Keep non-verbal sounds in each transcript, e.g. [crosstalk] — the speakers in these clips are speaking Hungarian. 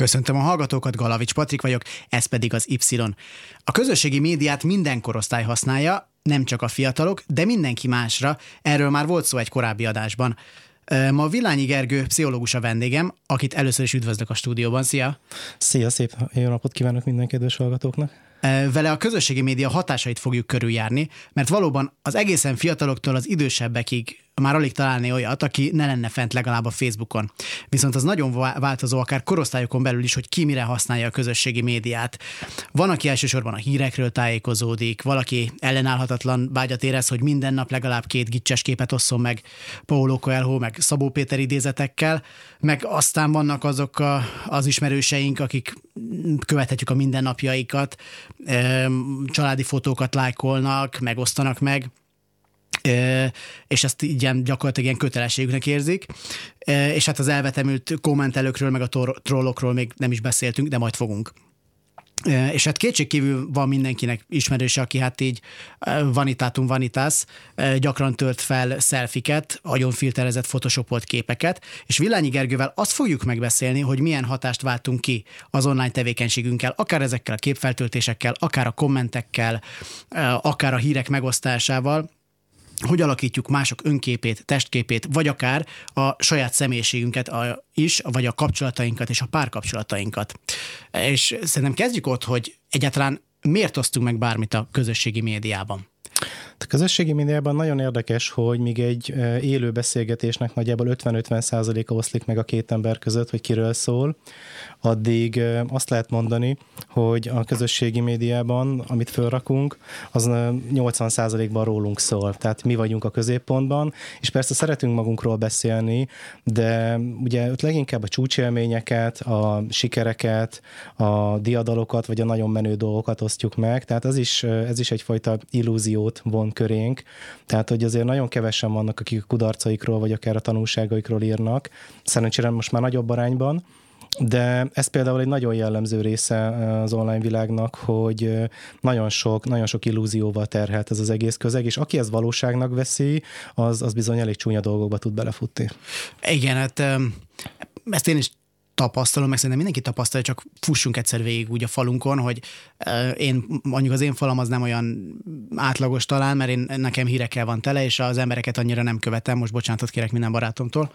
Köszöntöm a hallgatókat, Galavics Patrik vagyok, ez pedig az Y. A közösségi médiát minden korosztály használja, nem csak a fiatalok, de mindenki másra. Erről már volt szó egy korábbi adásban. Ma Villányi Gergő, pszichológus a vendégem, akit először is üdvözlök a stúdióban. Szia! Szia, szép jó napot kívánok minden kedves hallgatóknak! Vele a közösségi média hatásait fogjuk körüljárni, mert valóban az egészen fiataloktól az idősebbekig már alig találni olyat, aki ne lenne fent legalább a Facebookon. Viszont az nagyon változó, akár korosztályokon belül is, hogy ki mire használja a közösségi médiát. Van, aki elsősorban a hírekről tájékozódik, valaki ellenállhatatlan vágyat érez, hogy minden nap legalább két gicses képet osszon meg Paulo Coelho, meg Szabó Péter idézetekkel, meg aztán vannak azok a, az ismerőseink, akik követhetjük a mindennapjaikat, családi fotókat lájkolnak, megosztanak meg, és ezt ilyen gyakorlatilag ilyen kötelességüknek érzik. És hát az elvetemült kommentelőkről, meg a trollokról még nem is beszéltünk, de majd fogunk. És hát kétségkívül van mindenkinek ismerőse, aki hát így vanitátum vanitas, gyakran tört fel szelfiket, agyon filterezett photoshopolt képeket, és Villányi Gergővel azt fogjuk megbeszélni, hogy milyen hatást váltunk ki az online tevékenységünkkel, akár ezekkel a képfeltöltésekkel, akár a kommentekkel, akár a hírek megosztásával, hogy alakítjuk mások önképét, testképét, vagy akár a saját személyiségünket is, vagy a kapcsolatainkat és a párkapcsolatainkat. És szerintem kezdjük ott, hogy egyáltalán miért osztunk meg bármit a közösségi médiában? A közösségi médiában nagyon érdekes, hogy míg egy élő beszélgetésnek nagyjából 50-50 a oszlik meg a két ember között, hogy kiről szól, addig azt lehet mondani, hogy a közösségi médiában, amit felrakunk, az 80%-ban rólunk szól. Tehát mi vagyunk a középpontban, és persze szeretünk magunkról beszélni, de ugye ott leginkább a csúcsélményeket, a sikereket, a diadalokat, vagy a nagyon menő dolgokat osztjuk meg, tehát ez is, ez is egyfajta illúziót von körénk, tehát hogy azért nagyon kevesen vannak, akik a kudarcaikról, vagy akár a tanulságaikról írnak, szerencsére most már nagyobb arányban, de ez például egy nagyon jellemző része az online világnak, hogy nagyon sok, nagyon sok illúzióval terhelt ez az egész közeg, és aki ez valóságnak veszi, az, az bizony elég csúnya dolgokba tud belefutni. Igen, hát ezt én is tapasztalom, meg szerintem mindenki tapasztalja, csak fussunk egyszer végig úgy a falunkon, hogy én, mondjuk az én falam az nem olyan átlagos talán, mert én, nekem hírekkel van tele, és az embereket annyira nem követem, most bocsánatot kérek minden barátomtól.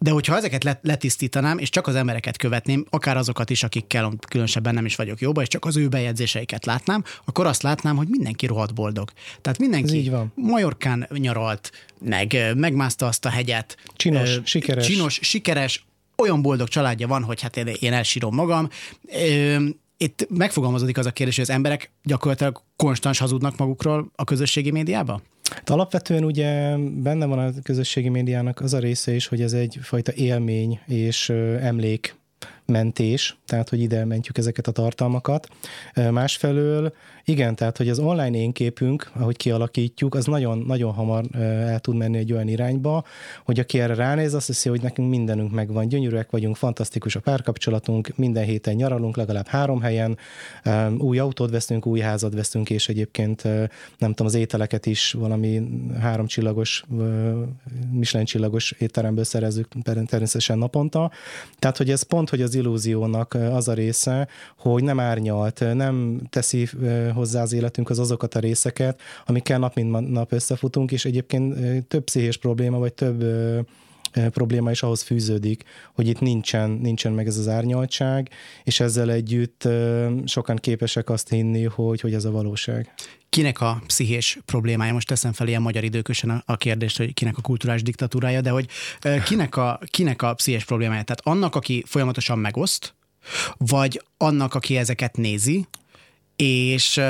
De hogyha ezeket letisztítanám, és csak az embereket követném, akár azokat is, akikkel különösebben nem is vagyok jóba, és csak az ő bejegyzéseiket látnám, akkor azt látnám, hogy mindenki rohadt boldog. Tehát mindenki így van. Majorkán nyaralt, meg megmászta azt a hegyet. Csinos, ö, sikeres. Csinos, sikeres, olyan boldog családja van, hogy hát én, én elsírom magam. Itt megfogalmazódik az a kérdés, hogy az emberek gyakorlatilag konstans hazudnak magukról a közösségi médiában? Hát alapvetően ugye benne van a közösségi médiának az a része is, hogy ez egyfajta élmény és emlék mentés, tehát hogy ide mentjük ezeket a tartalmakat. Másfelől igen, tehát hogy az online énképünk, ahogy kialakítjuk, az nagyon, nagyon hamar el tud menni egy olyan irányba, hogy aki erre ránéz, azt hiszi, hogy nekünk mindenünk megvan, gyönyörűek vagyunk, fantasztikus a párkapcsolatunk, minden héten nyaralunk legalább három helyen, új autót veszünk, új házat veszünk, és egyébként nem tudom, az ételeket is valami három csillagos, Michelin csillagos étteremből szerezzük természetesen naponta. Tehát, hogy ez pont, hogy az illúziónak az a része, hogy nem árnyalt, nem teszi hozzá az életünk az azokat a részeket, amikkel nap mint nap összefutunk, és egyébként több pszichés probléma, vagy több probléma is ahhoz fűződik, hogy itt nincsen, nincsen meg ez az árnyaltság, és ezzel együtt sokan képesek azt hinni, hogy, hogy ez a valóság. Kinek a pszichés problémája? Most teszem fel ilyen magyar időkösen a kérdést, hogy kinek a kulturális diktatúrája, de hogy kinek a, kinek a pszichés problémája? Tehát annak, aki folyamatosan megoszt, vagy annak, aki ezeket nézi, és,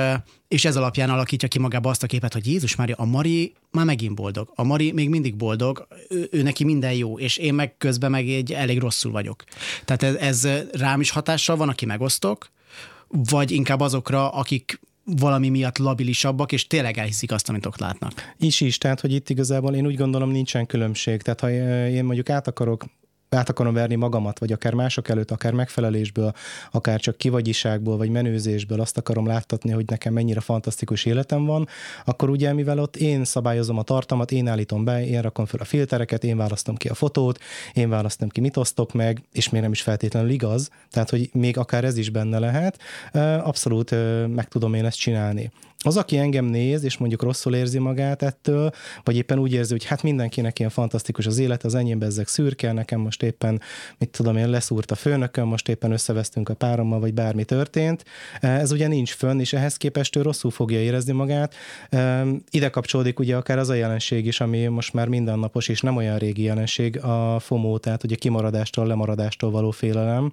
és ez alapján alakítja ki magába azt a képet, hogy Jézus Mária, a Mari már megint boldog. A Mari még mindig boldog, ő, ő neki minden jó, és én meg közben meg egy elég rosszul vagyok. Tehát ez, ez rám is hatással van, aki megosztok, vagy inkább azokra, akik valami miatt labilisabbak, és tényleg elhiszik azt, amit ott látnak. Is is, tehát hogy itt igazából én úgy gondolom nincsen különbség. Tehát ha én mondjuk át akarok át akarom verni magamat, vagy akár mások előtt, akár megfelelésből, akár csak kivagyiságból, vagy menőzésből azt akarom láttatni, hogy nekem mennyire fantasztikus életem van, akkor ugye, mivel ott én szabályozom a tartalmat, én állítom be, én rakom fel a filtereket, én választom ki a fotót, én választom ki, mit osztok meg, és még nem is feltétlenül igaz, tehát hogy még akár ez is benne lehet, abszolút meg tudom én ezt csinálni. Az, aki engem néz, és mondjuk rosszul érzi magát ettől, vagy éppen úgy érzi, hogy hát mindenkinek ilyen fantasztikus az élet, az enyémben ezek szürke, nekem most éppen, mit tudom én, leszúrt a főnököm, most éppen összevesztünk a párommal, vagy bármi történt. Ez ugye nincs fönn, és ehhez képest ő rosszul fogja érezni magát. Ide kapcsolódik ugye akár az a jelenség is, ami most már mindennapos, és nem olyan régi jelenség, a FOMO, tehát ugye kimaradástól, lemaradástól való félelem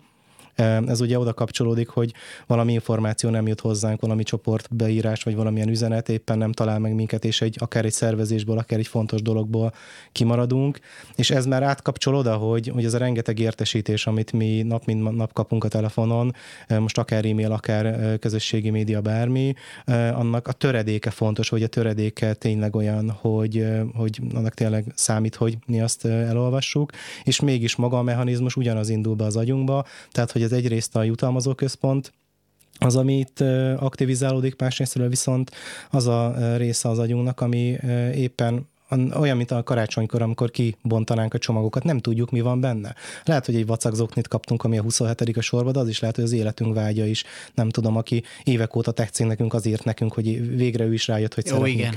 ez ugye oda kapcsolódik, hogy valami információ nem jut hozzánk, valami csoportbeírás, vagy valamilyen üzenet éppen nem talál meg minket, és egy, akár egy szervezésből, akár egy fontos dologból kimaradunk. És ez már átkapcsol oda, hogy, hogy ez a rengeteg értesítés, amit mi nap mint nap kapunk a telefonon, most akár e-mail, akár közösségi média, bármi, annak a töredéke fontos, hogy a töredéke tényleg olyan, hogy, hogy annak tényleg számít, hogy mi azt elolvassuk, és mégis maga a mechanizmus ugyanaz indul be az agyunkba, tehát hogy ez egyrészt a jutalmazó központ, az, ami itt aktivizálódik, másrészt viszont az a része az agyunknak, ami éppen olyan, mint a karácsonykor, amikor kibontanánk a csomagokat, nem tudjuk, mi van benne. Lehet, hogy egy vacak kaptunk, ami a 27. a sorban, de az is lehet, hogy az életünk vágya is. Nem tudom, aki évek óta tetszik nekünk, azért nekünk, hogy végre ő is rájött, hogy Jó, igen.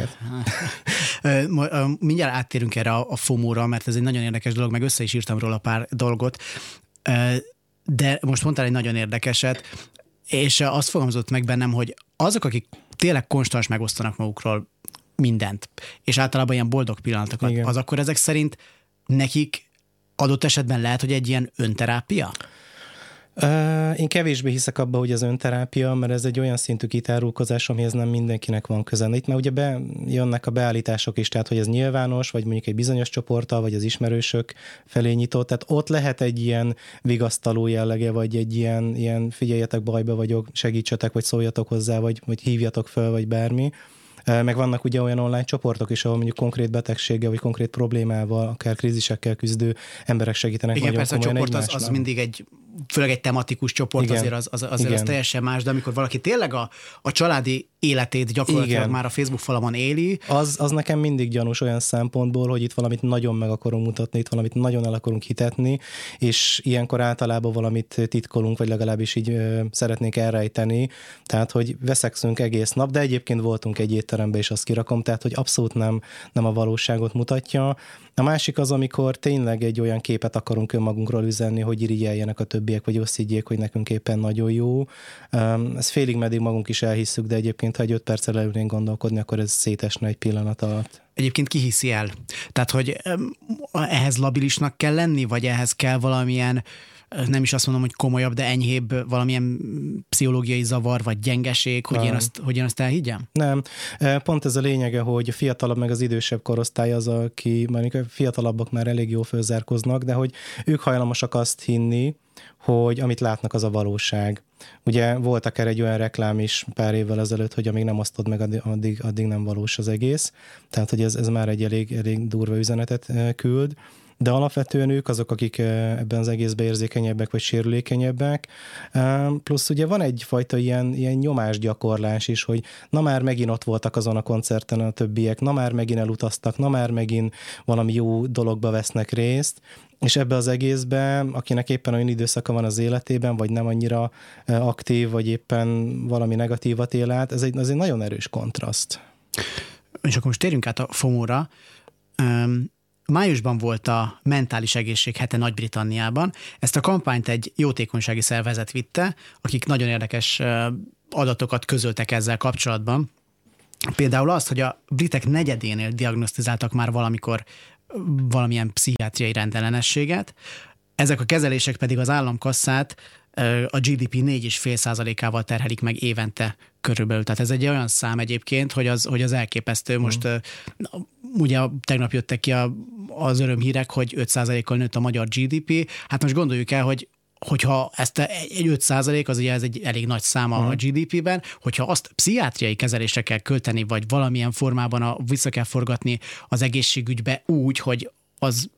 [laughs] Mindjárt áttérünk erre a FOMO-ra, mert ez egy nagyon érdekes dolog, meg össze is írtam róla pár dolgot de most mondtál egy nagyon érdekeset, és azt fogalmazott meg bennem, hogy azok, akik tényleg konstans megosztanak magukról mindent, és általában ilyen boldog pillanatokat, Igen. az akkor ezek szerint nekik adott esetben lehet, hogy egy ilyen önterápia? Én kevésbé hiszek abba, hogy az önterápia, mert ez egy olyan szintű kitárulkozás, amihez nem mindenkinek van köze. Itt mert ugye bejönnek a beállítások is, tehát hogy ez nyilvános, vagy mondjuk egy bizonyos csoporttal, vagy az ismerősök felé nyitott, tehát ott lehet egy ilyen vigasztaló jellege, vagy egy ilyen, ilyen figyeljetek, bajba vagyok, segítsetek, vagy szóljatok hozzá, vagy, vagy hívjatok fel, vagy bármi. Meg vannak ugye olyan online csoportok is, ahol mondjuk konkrét betegséggel, vagy konkrét problémával, akár krízisekkel küzdő emberek segítenek. Igen, persze a csoport az, az mindig egy főleg egy tematikus csoport Igen. azért az, az, azért az teljesen más, de amikor valaki tényleg a, a családi életét gyakorlatilag Igen. már a Facebook falamon éli. Az, az nekem mindig gyanús olyan szempontból, hogy itt valamit nagyon meg akarunk mutatni, itt valamit nagyon el akarunk hitetni, és ilyenkor általában valamit titkolunk, vagy legalábbis így ö, szeretnénk elrejteni. Tehát, hogy veszekszünk egész nap, de egyébként voltunk egy étterembe, és azt kirakom, tehát, hogy abszolút nem, nem a valóságot mutatja. A másik az, amikor tényleg egy olyan képet akarunk önmagunkról üzenni, hogy irigyeljenek a többiek, vagy oszígyék, hogy nekünk éppen nagyon jó. Ez félig meddig magunk is elhisszük, de egyébként, ha egy öt perccel előnénk gondolkodni, akkor ez szétesne egy pillanat alatt. Egyébként ki hiszi el? Tehát, hogy ehhez labilisnak kell lenni, vagy ehhez kell valamilyen nem is azt mondom, hogy komolyabb, de enyhébb valamilyen pszichológiai zavar vagy gyengeség, hogy, én azt, hogy én azt elhiggyem? Nem. Pont ez a lényege, hogy a fiatalabb meg az idősebb korosztály az, aki, mert fiatalabbak már elég jól fölzárkoznak, de hogy ők hajlamosak azt hinni, hogy amit látnak, az a valóság. Ugye volt akár egy olyan reklám is pár évvel ezelőtt, hogy amíg nem osztod meg, addig, addig nem valós az egész. Tehát, hogy ez, ez már egy elég, elég durva üzenetet e, küld de alapvetően ők azok, akik eh, ebben az egészben érzékenyebbek vagy sérülékenyebbek. Plusz ugye van egyfajta ilyen, ilyen nyomásgyakorlás is, hogy na már megint ott voltak azon a koncerten a többiek, na már megint elutaztak, na már megint valami jó dologba vesznek részt, és ebbe az egészbe, akinek éppen olyan időszaka van az életében, vagy nem annyira eh, aktív, vagy éppen valami negatívat él át, ez egy, ez egy nagyon erős kontraszt. És akkor most térjünk át a FOMO-ra. Májusban volt a mentális egészség hete Nagy-Britanniában. Ezt a kampányt egy jótékonysági szervezet vitte, akik nagyon érdekes adatokat közöltek ezzel kapcsolatban. Például azt, hogy a britek negyedénél diagnosztizáltak már valamikor valamilyen pszichiátriai rendellenességet, ezek a kezelések pedig az államkasszát a GDP 4,5%-ával terhelik meg évente körülbelül. Tehát ez egy olyan szám egyébként, hogy az, hogy az elképesztő. Most mm. ugye tegnap jöttek ki a, az örömhírek, hogy 5%-kal nőtt a magyar GDP. Hát most gondoljuk el, hogy hogyha ezt egy 5 százalék, az ugye ez egy elég nagy száma uh-huh. a mhm. GDP-ben, hogyha azt pszichiátriai kezelésre kell költeni, vagy valamilyen formában a, vissza kell forgatni az egészségügybe úgy, hogy az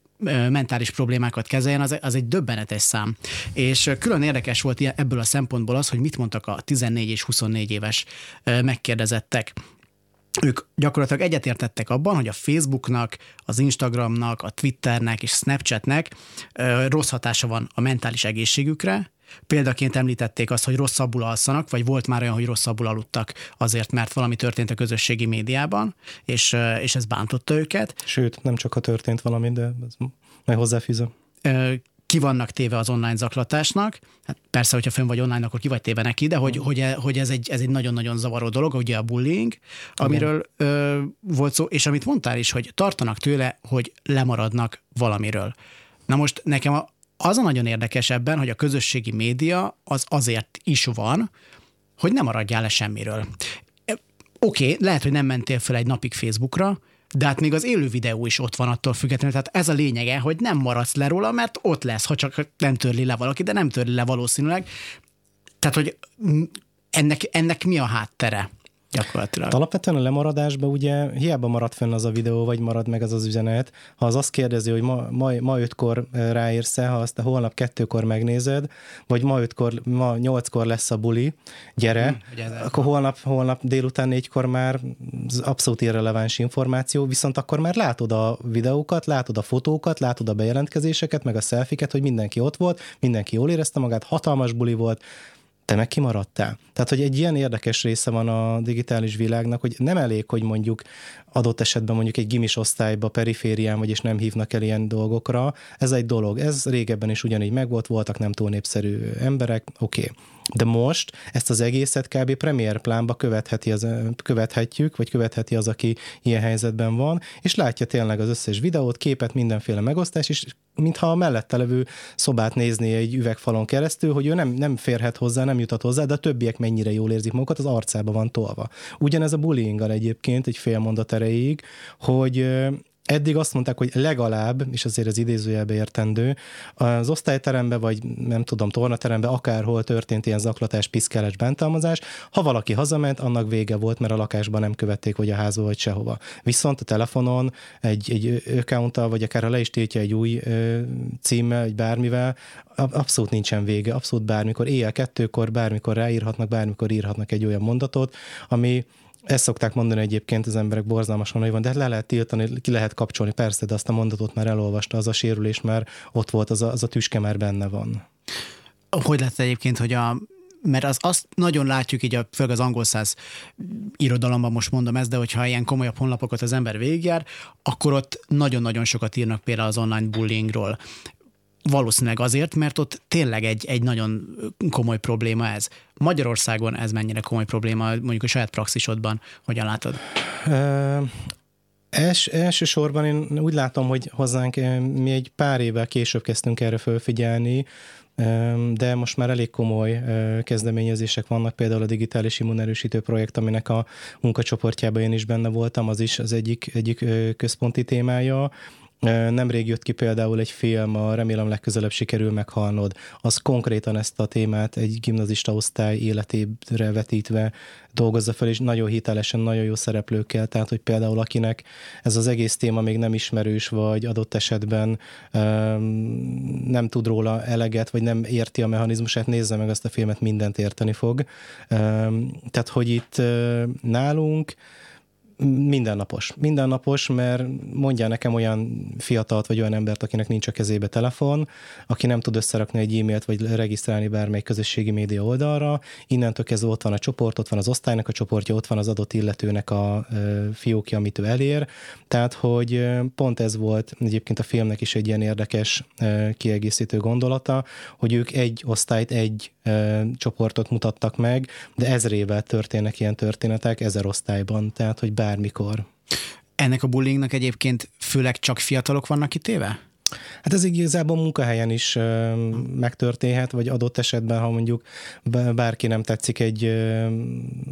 mentális problémákat kezeljen, az, az egy döbbenetes szám. És külön érdekes volt ebből a szempontból az, hogy mit mondtak a 14 és 24 éves megkérdezettek ők gyakorlatilag egyetértettek abban, hogy a Facebooknak, az Instagramnak, a Twitternek és Snapchatnek rossz hatása van a mentális egészségükre, Példaként említették azt, hogy rosszabbul alszanak, vagy volt már olyan, hogy rosszabbul aludtak azért, mert valami történt a közösségi médiában, és, és ez bántotta őket. Sőt, nem csak a történt valami, de ez meg hozzáfűzöm ki vannak téve az online zaklatásnak. Hát persze, hogyha fönn vagy online, akkor ki vagy téve neki, de hogy, hogy, hogy ez, egy, ez egy nagyon-nagyon zavaró dolog, ugye a bullying, amiről ö, volt szó, és amit mondtál is, hogy tartanak tőle, hogy lemaradnak valamiről. Na most nekem az a nagyon érdekes ebben, hogy a közösségi média az azért is van, hogy nem maradjál le semmiről. Oké, okay, lehet, hogy nem mentél fel egy napig Facebookra, de hát még az élő videó is ott van attól függetlenül, tehát ez a lényege, hogy nem maradsz le róla, mert ott lesz, ha csak nem törli le valaki, de nem törli le valószínűleg. Tehát, hogy ennek, ennek mi a háttere? Gyakorlatilag. Alapvetően a lemaradásban ugye hiába marad fenn az a videó, vagy marad meg az az üzenet, ha az azt kérdezi, hogy ma, ma, ma ötkor ráérsz ha azt a holnap kettőkor megnézed, vagy ma ötkor, ma nyolckor lesz a buli, gyere, hmm, akkor holnap, holnap délután négykor már abszolút irreleváns információ, viszont akkor már látod a videókat, látod a fotókat, látod a bejelentkezéseket, meg a szelfiket, hogy mindenki ott volt, mindenki jól érezte magát, hatalmas buli volt, te meg kimaradtál. Tehát, hogy egy ilyen érdekes része van a digitális világnak, hogy nem elég, hogy mondjuk adott esetben mondjuk egy gimis osztályba, periférián vagy, és nem hívnak el ilyen dolgokra. Ez egy dolog. Ez régebben is ugyanígy megvolt, voltak nem túl népszerű emberek, oké. Okay. De most ezt az egészet kb. premier plánba követheti az, követhetjük, vagy követheti az, aki ilyen helyzetben van, és látja tényleg az összes videót, képet, mindenféle megosztás, és mintha a mellette levő szobát nézné egy üvegfalon keresztül, hogy ő nem, nem férhet hozzá, nem jutat hozzá, de a többiek mennyire jól érzik magukat, az arcába van tolva. Ugyanez a bullyinggal egyébként, egy fél mondat erejéig, hogy Eddig azt mondták, hogy legalább, és azért az idézőjelbe értendő, az osztályterembe, vagy nem tudom, tornaterembe, akárhol történt ilyen zaklatás, piszkálás, bántalmazás, ha valaki hazament, annak vége volt, mert a lakásban nem követték, vagy a házba, vagy sehova. Viszont a telefonon egy, egy account vagy akár ha le is tétje egy új ö, címmel, vagy bármivel, abszolút nincsen vége, abszolút bármikor, éjjel kettőkor, bármikor ráírhatnak, bármikor írhatnak egy olyan mondatot, ami ezt szokták mondani egyébként az emberek borzalmasan, hogy van, de le lehet tiltani, ki lehet kapcsolni, persze, de azt a mondatot már elolvasta, az a sérülés már ott volt, az a, az a tüske már benne van. Hogy lett egyébként, hogy a mert az, azt nagyon látjuk így, a, főleg az angol száz irodalomban most mondom ezt, de hogyha ilyen komolyabb honlapokat az ember végigjár, akkor ott nagyon-nagyon sokat írnak például az online bullyingról. Valószínűleg azért, mert ott tényleg egy, egy nagyon komoly probléma ez. Magyarországon ez mennyire komoly probléma, mondjuk a saját praxisodban, hogyan látod? Els, elsősorban én úgy látom, hogy hozzánk mi egy pár évvel később kezdtünk erre fölfigyelni, de most már elég komoly kezdeményezések vannak, például a digitális immunerősítő projekt, aminek a munkacsoportjában én is benne voltam, az is az egyik, egyik központi témája. Nemrég jött ki például egy film, a Remélem legközelebb sikerül meghalnod. Az konkrétan ezt a témát egy gimnazista osztály életére vetítve dolgozza fel, és nagyon hitelesen, nagyon jó szereplőkkel, tehát hogy például akinek ez az egész téma még nem ismerős, vagy adott esetben um, nem tud róla eleget, vagy nem érti a mechanizmusát, nézze meg azt a filmet, mindent érteni fog. Um, tehát, hogy itt uh, nálunk mindennapos. Mindennapos, mert mondja nekem olyan fiatalt, vagy olyan embert, akinek nincs a kezébe telefon, aki nem tud összerakni egy e-mailt, vagy regisztrálni bármely közösségi média oldalra. Innentől kezdve ott van a csoport, ott van az osztálynak a csoportja, ott van az adott illetőnek a fiókja, amit ő elér. Tehát, hogy pont ez volt egyébként a filmnek is egy ilyen érdekes kiegészítő gondolata, hogy ők egy osztályt, egy csoportot mutattak meg, de ezrével történnek ilyen történetek, ezer osztályban, tehát hogy bármikor. Ennek a bullyingnak egyébként főleg csak fiatalok vannak kitéve? Hát ez igazából munkahelyen is megtörténhet, vagy adott esetben, ha mondjuk bárki nem tetszik egy,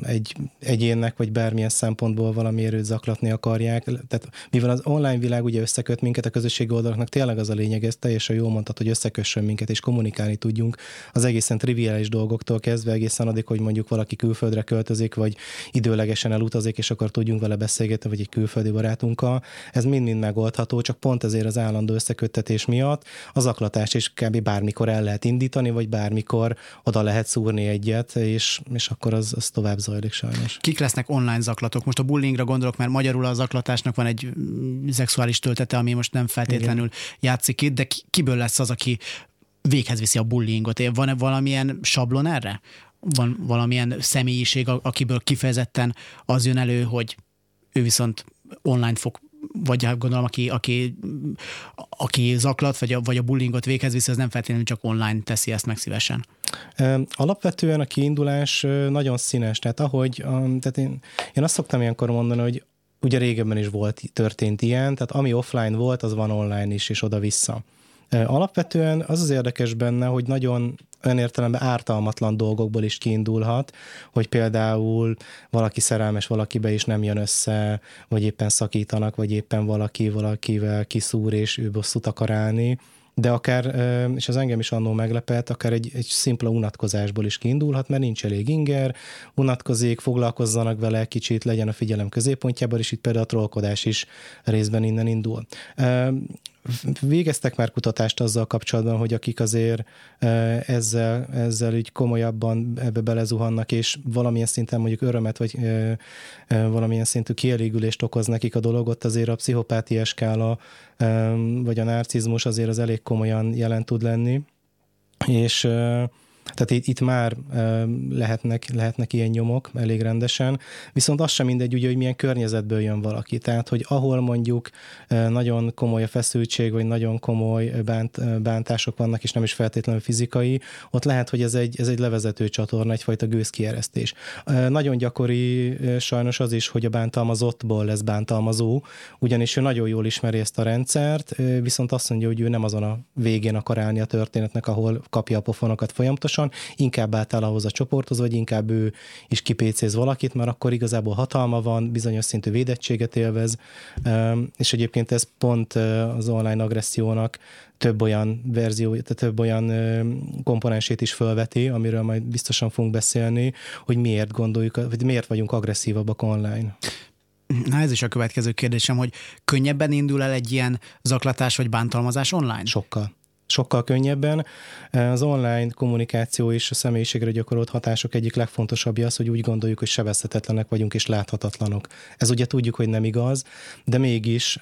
egy egyénnek, vagy bármilyen szempontból valami erőt zaklatni akarják. Tehát mivel az online világ ugye összeköt minket, a közösségi oldalaknak tényleg az a lényeg, ez teljesen jól mondtad, hogy összekössön minket, és kommunikálni tudjunk az egészen triviális dolgoktól kezdve egészen addig, hogy mondjuk valaki külföldre költözik, vagy időlegesen elutazik, és akkor tudjunk vele beszélgetni, vagy egy külföldi barátunkkal. Ez mind-mind megoldható, csak pont ezért az állandó összeköttetés miatt az aklatást is kb. bármikor el lehet indítani, vagy bármikor oda lehet szúrni egyet, és, és akkor az, az tovább zajlik sajnos. Kik lesznek online zaklatok? Most a bullyingra gondolok, mert magyarul a zaklatásnak van egy mm, szexuális töltete, ami most nem feltétlenül Igen. játszik itt, de kiből lesz az, aki véghez viszi a bullyingot? Van-e valamilyen sablon erre? Van valamilyen személyiség, akiből kifejezetten az jön elő, hogy ő viszont online fog vagy hát gondolom, aki, aki, aki zaklat, vagy a, vagy a bullyingot véghez viszi, az nem feltétlenül csak online teszi ezt meg szívesen. Alapvetően a kiindulás nagyon színes, tehát ahogy, tehát én, én azt szoktam ilyenkor mondani, hogy ugye régebben is volt, történt ilyen, tehát ami offline volt, az van online is, és oda-vissza. Alapvetően az az érdekes benne, hogy nagyon olyan értelemben ártalmatlan dolgokból is kiindulhat, hogy például valaki szerelmes valakibe is nem jön össze, vagy éppen szakítanak, vagy éppen valaki valakivel kiszúr, és ő bosszút akar állni, de akár, és az engem is annó meglepett, akár egy, egy szimpla unatkozásból is kiindulhat, mert nincs elég inger, unatkozik, foglalkozzanak vele kicsit, legyen a figyelem középpontjában, és itt például a trollkodás is részben innen indul. Végeztek már kutatást azzal kapcsolatban, hogy akik azért ezzel, ezzel így komolyabban ebbe belezuhannak, és valamilyen szinten mondjuk örömet, vagy valamilyen szintű kielégülést okoz nekik a dolog, ott azért a pszichopátia skála, vagy a narcizmus azért az elég komolyan jelen tud lenni. És tehát itt, itt már lehetnek, lehetnek ilyen nyomok elég rendesen, viszont az sem mindegy, ugye, hogy milyen környezetből jön valaki. Tehát, hogy ahol mondjuk nagyon komoly a feszültség, vagy nagyon komoly bánt, bántások vannak, és nem is feltétlenül fizikai, ott lehet, hogy ez egy, ez egy levezető csatorna, egyfajta gőzkieresztés. Nagyon gyakori sajnos az is, hogy a bántalmazottból lesz bántalmazó, ugyanis ő nagyon jól ismeri ezt a rendszert, viszont azt mondja, hogy ő nem azon a végén akar állni a történetnek, ahol kapja a pofonokat folyamatosan, folyamatosan, inkább átáll ahhoz a csoporthoz, vagy inkább ő is kipécéz valakit, mert akkor igazából hatalma van, bizonyos szintű védettséget élvez, és egyébként ez pont az online agressziónak több olyan verzió, tehát több olyan komponensét is felveti, amiről majd biztosan fogunk beszélni, hogy miért gondoljuk, vagy miért vagyunk agresszívabbak online. Na ez is a következő kérdésem, hogy könnyebben indul el egy ilyen zaklatás vagy bántalmazás online? Sokkal sokkal könnyebben. Az online kommunikáció és a személyiségre gyakorolt hatások egyik legfontosabbja az, hogy úgy gondoljuk, hogy sebezhetetlenek vagyunk és láthatatlanok. Ez ugye tudjuk, hogy nem igaz, de mégis,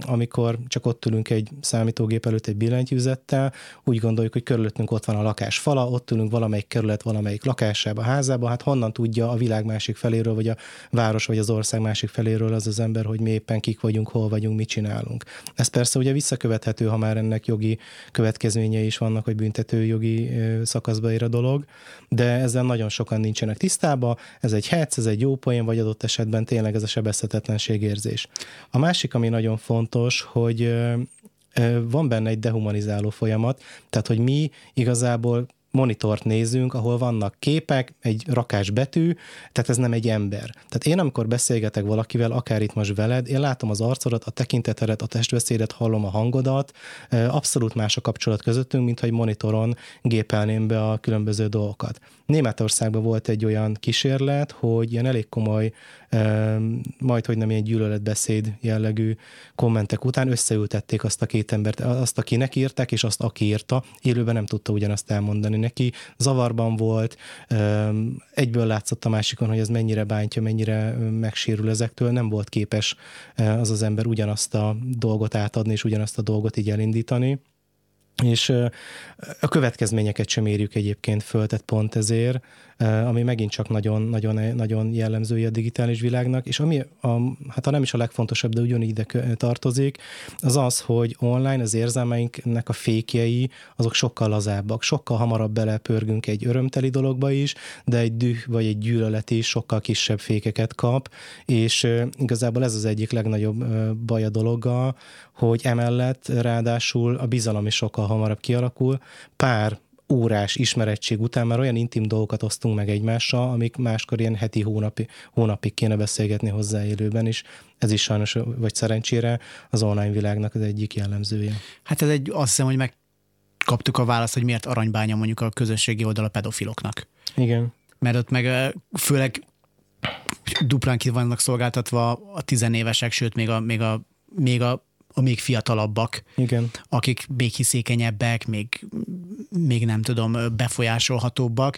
amikor csak ott ülünk egy számítógép előtt egy billentyűzettel, úgy gondoljuk, hogy körülöttünk ott van a lakás fala, ott ülünk valamelyik kerület valamelyik lakásába, házába, hát honnan tudja a világ másik feléről, vagy a város, vagy az ország másik feléről az az ember, hogy mi éppen kik vagyunk, hol vagyunk, mit csinálunk. Ez persze ugye visszakövethető, ha már ennek jogi következményei is vannak, hogy büntetőjogi szakaszba ér a dolog, de ezzel nagyon sokan nincsenek tisztában. Ez egy hetsz, ez egy jó poén, vagy adott esetben tényleg ez a sebezhetetlenség érzés. A másik, ami nagyon fontos, hogy van benne egy dehumanizáló folyamat, tehát hogy mi igazából monitort nézünk, ahol vannak képek, egy rakás betű, tehát ez nem egy ember. Tehát én, amikor beszélgetek valakivel, akár itt most veled, én látom az arcodat, a tekintetedet, a testbeszédet, hallom a hangodat, abszolút más a kapcsolat közöttünk, mint hogy monitoron gépelném be a különböző dolgokat. Németországban volt egy olyan kísérlet, hogy ilyen elég komoly, majd hogy nem ilyen gyűlöletbeszéd jellegű kommentek után összeültették azt a két embert, azt, akinek írták, és azt, aki írta, élőben nem tudta ugyanazt elmondani neki, zavarban volt, egyből látszott a másikon, hogy ez mennyire bántja, mennyire megsérül ezektől, nem volt képes az az ember ugyanazt a dolgot átadni, és ugyanazt a dolgot így elindítani. És a következményeket sem érjük egyébként föl, tehát pont ezért ami megint csak nagyon, nagyon, nagyon jellemzője a digitális világnak, és ami, a, hát ha nem is a legfontosabb, de ugyanígy ide tartozik, az az, hogy online az érzelmeinknek a fékjei, azok sokkal lazábbak, sokkal hamarabb belepörgünk egy örömteli dologba is, de egy düh vagy egy gyűlölet is sokkal kisebb fékeket kap, és igazából ez az egyik legnagyobb baj a dologgal, hogy emellett ráadásul a bizalom is sokkal hamarabb kialakul. Pár órás ismerettség után már olyan intim dolgokat osztunk meg egymással, amik máskor ilyen heti hónapi, hónapig kéne beszélgetni hozzá élőben is. Ez is sajnos, vagy szerencsére az online világnak az egyik jellemzője. Hát ez egy, azt hiszem, hogy megkaptuk a választ, hogy miért aranybánya mondjuk a közösségi oldal a pedofiloknak. Igen. Mert ott meg főleg duplán ki vannak szolgáltatva a tizenévesek, sőt még a, még a, még a a még fiatalabbak, Igen. akik még hiszékenyebbek, még, még nem tudom, befolyásolhatóbbak,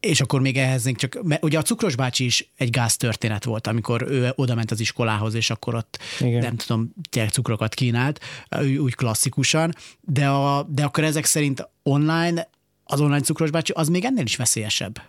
és akkor még ehhez csak, ugye a Cukros bácsi is egy gáztörténet volt, amikor ő oda ment az iskolához, és akkor ott Igen. nem tudom, tényleg cukrokat kínált, úgy klasszikusan, de, a, de akkor ezek szerint online, az online Cukros bácsi, az még ennél is veszélyesebb.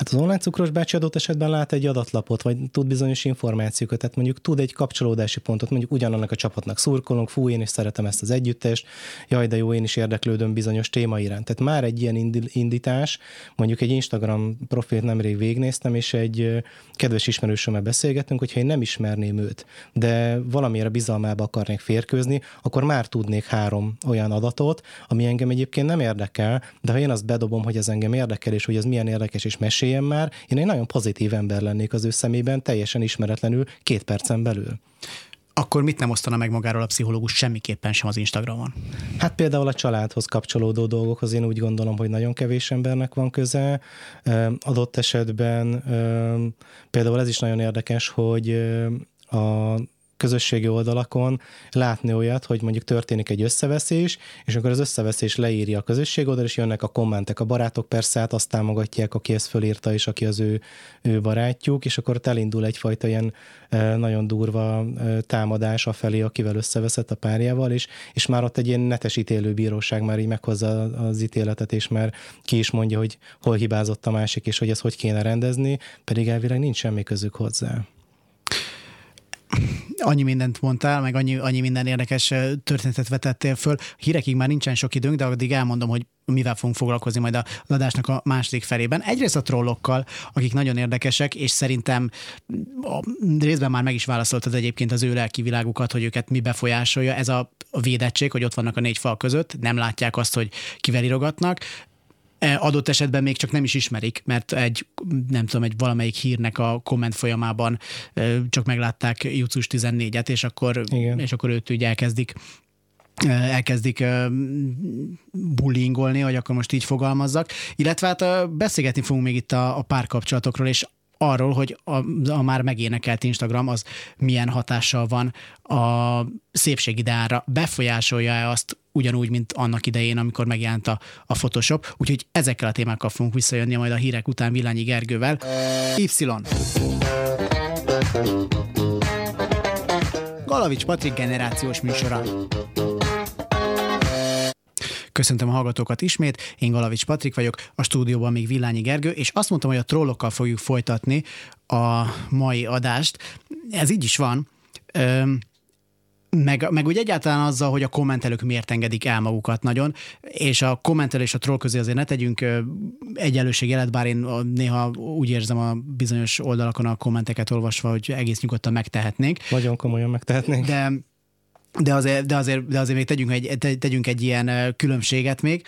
Hát az online cukros bácsi adott esetben lát egy adatlapot, vagy tud bizonyos információkat, tehát mondjuk tud egy kapcsolódási pontot, mondjuk ugyanannak a csapatnak szurkolunk, fú, én is szeretem ezt az együttest, jaj, de jó, én is érdeklődöm bizonyos téma iránt. Tehát már egy ilyen indítás, mondjuk egy Instagram profilt nemrég végnéztem, és egy kedves ismerősömmel beszélgettünk, hogyha én nem ismerném őt, de valamire bizalmába akarnék férkőzni, akkor már tudnék három olyan adatot, ami engem egyébként nem érdekel, de ha én azt bedobom, hogy ez engem érdekel, és hogy ez milyen érdekes, és mesél meséljen már, én egy nagyon pozitív ember lennék az ő szemében, teljesen ismeretlenül két percen belül akkor mit nem osztana meg magáról a pszichológus semmiképpen sem az Instagramon? Hát például a családhoz kapcsolódó dolgokhoz én úgy gondolom, hogy nagyon kevés embernek van köze. Adott esetben például ez is nagyon érdekes, hogy a közösségi oldalakon látni olyat, hogy mondjuk történik egy összeveszés, és akkor az összeveszés leírja a közösség oldal, és jönnek a kommentek. A barátok persze hát azt támogatják, aki ezt fölírta, és aki az ő, ő barátjuk, és akkor ott elindul egyfajta ilyen nagyon durva támadás a felé, akivel összeveszett a párjával, és, és már ott egy ilyen netes ítélőbíróság már így meghozza az ítéletet, és már ki is mondja, hogy hol hibázott a másik, és hogy ezt hogy kéne rendezni, pedig elvileg nincs semmi közük hozzá annyi mindent mondtál, meg annyi, annyi minden érdekes történetet vetettél föl. Hírekig már nincsen sok időnk, de addig elmondom, hogy mivel fogunk foglalkozni majd a adásnak a második felében. Egyrészt a trollokkal, akik nagyon érdekesek, és szerintem a részben már meg is válaszoltad egyébként az ő lelki világukat, hogy őket mi befolyásolja. Ez a védettség, hogy ott vannak a négy fal között, nem látják azt, hogy kivel irogatnak. E, adott esetben még csak nem is ismerik, mert egy, nem tudom, egy valamelyik hírnek a komment folyamában e, csak meglátták Jucus 14-et, és akkor, Igen. és akkor őt úgy elkezdik e, elkezdik bullyingolni, hogy akkor most így fogalmazzak. Illetve hát beszélgetni fogunk még itt a, a párkapcsolatokról, és arról, hogy a, a már megénekelt Instagram az milyen hatással van a szépségideára, befolyásolja-e azt ugyanúgy, mint annak idején, amikor megjelent a, a Photoshop. Úgyhogy ezekkel a témákkal fogunk visszajönni majd a hírek után Villányi Gergővel. Y. Galavics Patrik generációs műsora. Köszöntöm a hallgatókat ismét, én Galavics Patrik vagyok, a stúdióban még Villányi Gergő, és azt mondtam, hogy a trollokkal fogjuk folytatni a mai adást. Ez így is van. Üm, meg, meg úgy egyáltalán azzal, hogy a kommentelők miért engedik el magukat nagyon, és a kommentelő és a troll közé azért ne tegyünk egyenlőségjelet, bár én néha úgy érzem a bizonyos oldalakon a kommenteket olvasva, hogy egész nyugodtan megtehetnénk. Nagyon komolyan megtehetnénk. De de azért, de azért, de azért még tegyünk egy, tegyünk egy ilyen különbséget még.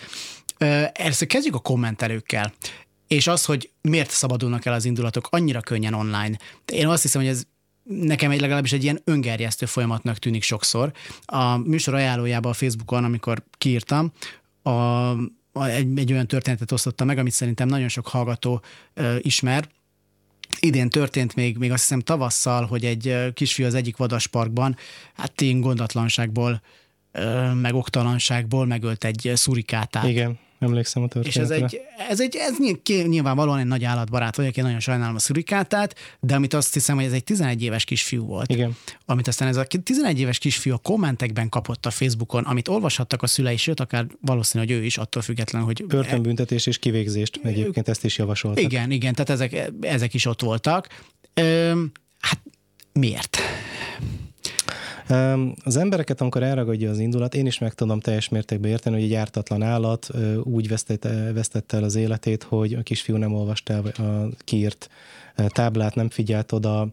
Először kezdjük a kommentelőkkel. És az, hogy miért szabadulnak el az indulatok annyira könnyen online. Én azt hiszem, hogy ez nekem egy legalábbis egy ilyen öngerjesztő folyamatnak tűnik sokszor. A műsor ajánlójában a Facebookon, amikor kiírtam, a, egy, egy olyan történetet osztottam meg, amit szerintem nagyon sok hallgató ö, ismer, idén történt még, még azt hiszem tavasszal, hogy egy kisfiú az egyik vadasparkban, hát én gondatlanságból, meg oktalanságból megölt egy szurikátát. Igen, emlékszem a És ez történetre. egy, ez egy, ez ny- nyilvánvalóan egy nagy állatbarát vagyok, én nagyon sajnálom a szurikátát, de amit azt hiszem, hogy ez egy 11 éves kisfiú volt. Igen. Amit aztán ez a 11 éves kisfiú a kommentekben kapott a Facebookon, amit olvashattak a szülei, sőt, akár valószínű, hogy ő is, attól függetlenül, hogy Börtönbüntetés és kivégzést egyébként ezt is javasoltak. igen, igen, tehát ezek, ezek is ott voltak. Ö, hát miért? Az embereket, amikor elragadja az indulat, én is meg tudom teljes mértékben érteni, hogy egy ártatlan állat úgy vesztette, vesztette el az életét, hogy a kisfiú nem olvasta a kiírt táblát, nem figyelt oda,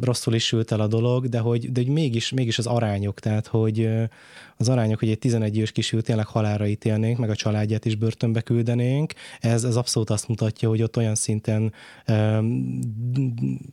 rosszul is sült el a dolog, de hogy, de hogy mégis, mégis az arányok, tehát hogy az arányok, hogy egy 11 éves kisfiút tényleg halára ítélnénk, meg a családját is börtönbe küldenénk, ez, ez abszolút azt mutatja, hogy ott olyan szinten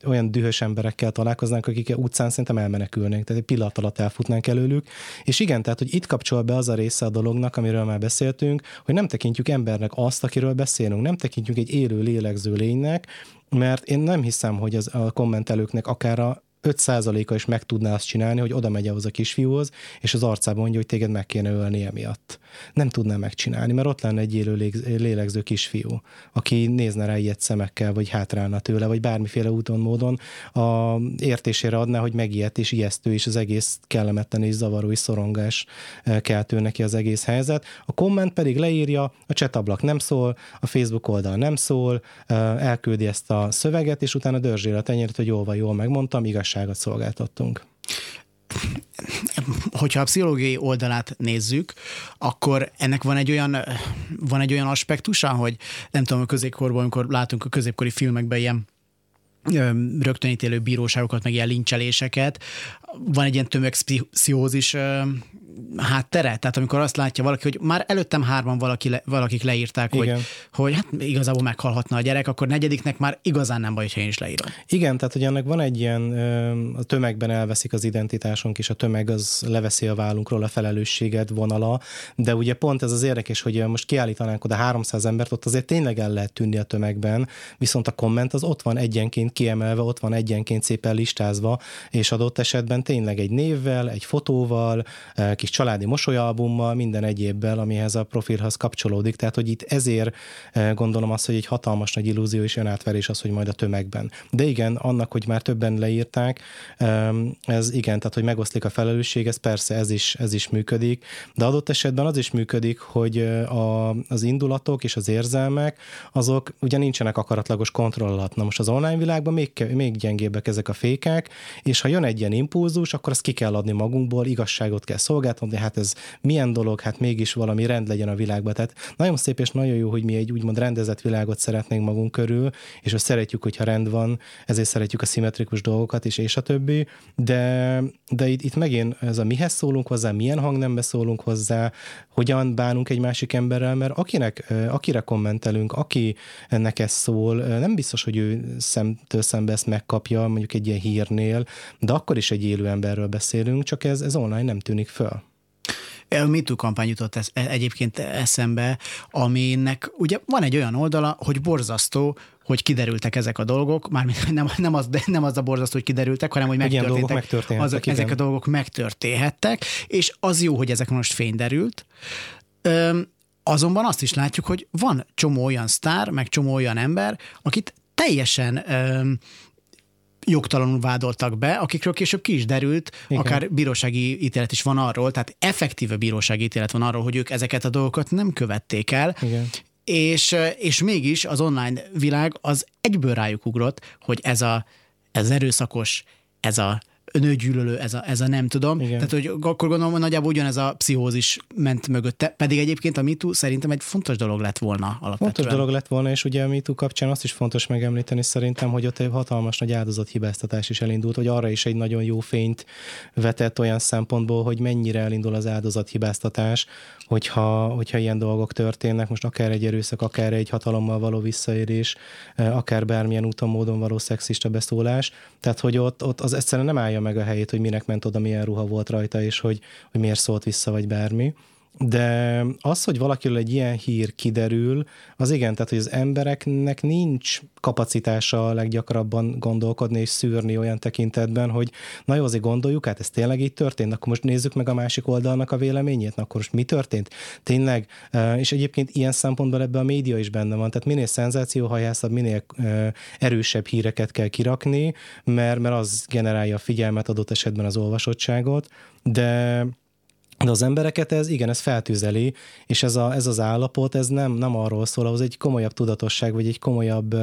olyan dühös emberekkel találkoznánk, akik utcán szerintem elmenekülnénk, tehát egy pillanat alatt elfutnánk előlük. És igen, tehát, hogy itt kapcsol be az a része a dolognak, amiről már beszéltünk, hogy nem tekintjük embernek azt, akiről beszélünk, nem tekintjük egy élő lélegző lénynek, mert én nem hiszem, hogy az a kommentelőknek akár a 5%-a is meg tudná azt csinálni, hogy oda megy ahhoz a kisfiúhoz, és az arcában mondja, hogy téged meg kéne ölni emiatt. Nem tudná megcsinálni, mert ott lenne egy élő lélegző kisfiú, aki nézne rá ilyet szemekkel, vagy hátrálna tőle, vagy bármiféle úton, módon a értésére adná, hogy megijedt és ijesztő, és az egész kellemetlen és zavaró és szorongás eh, keltő neki az egész helyzet. A komment pedig leírja, a csetablak nem szól, a Facebook oldal nem szól, eh, elküldi ezt a szöveget, és utána dörzsél a tenyeret, hogy jól van, jól megmondtam, igazságot szolgáltattunk. hogyha a pszichológiai oldalát nézzük, akkor ennek van egy olyan, van egy olyan aspektusa, hogy nem tudom, a középkorban, amikor látunk a középkori filmekben ilyen rögtönítélő bíróságokat, meg ilyen lincseléseket, van egy ilyen tömegpszichózis háttere? Tehát amikor azt látja valaki, hogy már előttem hárman valaki le, valakik leírták, hogy, Igen. hogy hát igazából meghalhatna a gyerek, akkor negyediknek már igazán nem baj, hogyha én is leírom. Igen, tehát hogy annak van egy ilyen, a tömegben elveszik az identitásunk, és a tömeg az leveszi a vállunkról a felelősséget vonala, de ugye pont ez az érdekes, hogy most kiállítanánk oda 300 embert, ott azért tényleg el lehet tűnni a tömegben, viszont a komment az ott van egyenként kiemelve, ott van egyenként szépen listázva, és adott esetben tényleg egy névvel, egy fotóval, eh, kis családi mosolyalbummal, minden egyébbel, amihez a profilhoz kapcsolódik. Tehát, hogy itt ezért eh, gondolom azt, hogy egy hatalmas nagy illúzió és önátverés az, hogy majd a tömegben. De igen, annak, hogy már többen leírták, ez igen, tehát, hogy megoszlik a felelősség, ez persze ez is, ez is működik, de adott esetben az is működik, hogy eh, a, az indulatok és az érzelmek, azok ugye nincsenek akaratlagos kontroll alatt. Na most az online világban még, még gyengébbek ezek a fékek, és ha jön egy ilyen impulzus, akkor azt ki kell adni magunkból, igazságot kell szolgáltatni, hát ez milyen dolog, hát mégis valami rend legyen a világban. Tehát nagyon szép és nagyon jó, hogy mi egy úgymond rendezett világot szeretnénk magunk körül, és hogy szeretjük, hogyha rend van, ezért szeretjük a szimmetrikus dolgokat is, és a többi, de, de itt, itt megint ez a mihez szólunk hozzá, milyen hangnembe szólunk hozzá, hogyan bánunk egy másik emberrel, mert akinek, akire kommentelünk, aki ennek ez szól, nem biztos, hogy ő szemtől szembe ezt megkapja, mondjuk egy ilyen hírnél, de akkor is egy élő emberről beszélünk, csak ez, ez online nem tűnik föl. A MeToo kampány jutott ez, egyébként eszembe, aminek ugye van egy olyan oldala, hogy borzasztó, hogy kiderültek ezek a dolgok, mármint nem, nem, az, nem az a borzasztó, hogy kiderültek, hanem hogy megtörténtek. dolgok megtörténhettek, azok, ezek a igen. dolgok megtörténhettek, és az jó, hogy ezek most fényderült. Öm, azonban azt is látjuk, hogy van csomó olyan sztár, meg csomó olyan ember, akit teljesen öm, jogtalanul vádoltak be, akikről később ki is derült, Igen. Akár bírósági ítélet is van arról, tehát effektíve bírósági ítélet van arról, hogy ők ezeket a dolgokat nem követték el, Igen. és, és mégis az online világ az egyből rájuk ugrott, hogy ez a ez erőszakos, ez a nőgyűlölő, ez a, ez a nem tudom. Igen. Tehát, hogy akkor gondolom, hogy nagyjából ugyanez a pszichózis ment mögötte. Pedig egyébként a MeToo szerintem egy fontos dolog lett volna alapvetően. Fontos dolog lett volna, és ugye a MeToo kapcsán azt is fontos megemlíteni szerintem, hogy ott egy hatalmas nagy áldozathibáztatás is elindult, hogy arra is egy nagyon jó fényt vetett olyan szempontból, hogy mennyire elindul az áldozathibáztatás, hogyha, hogyha ilyen dolgok történnek, most akár egy erőszak, akár egy hatalommal való visszaérés, eh, akár bármilyen úton, módon való szexista beszólás. Tehát, hogy ott, ott az egyszerűen nem állja meg a helyét, hogy minek ment oda, milyen ruha volt rajta, és hogy, hogy miért szólt vissza, vagy bármi. De az, hogy valakiről egy ilyen hír kiderül, az igen, tehát hogy az embereknek nincs kapacitása leggyakrabban gondolkodni és szűrni olyan tekintetben, hogy na jó, azért gondoljuk, hát ez tényleg így történt, akkor most nézzük meg a másik oldalnak a véleményét, na akkor most mi történt? Tényleg, és egyébként ilyen szempontból ebben a média is benne van, tehát minél szenzációhajászabb, minél erősebb híreket kell kirakni, mert, mert az generálja a figyelmet adott esetben az olvasottságot, de de az embereket ez, igen, ez feltűzeli, és ez, a, ez az állapot, ez nem, nem arról szól, az egy komolyabb tudatosság, vagy egy komolyabb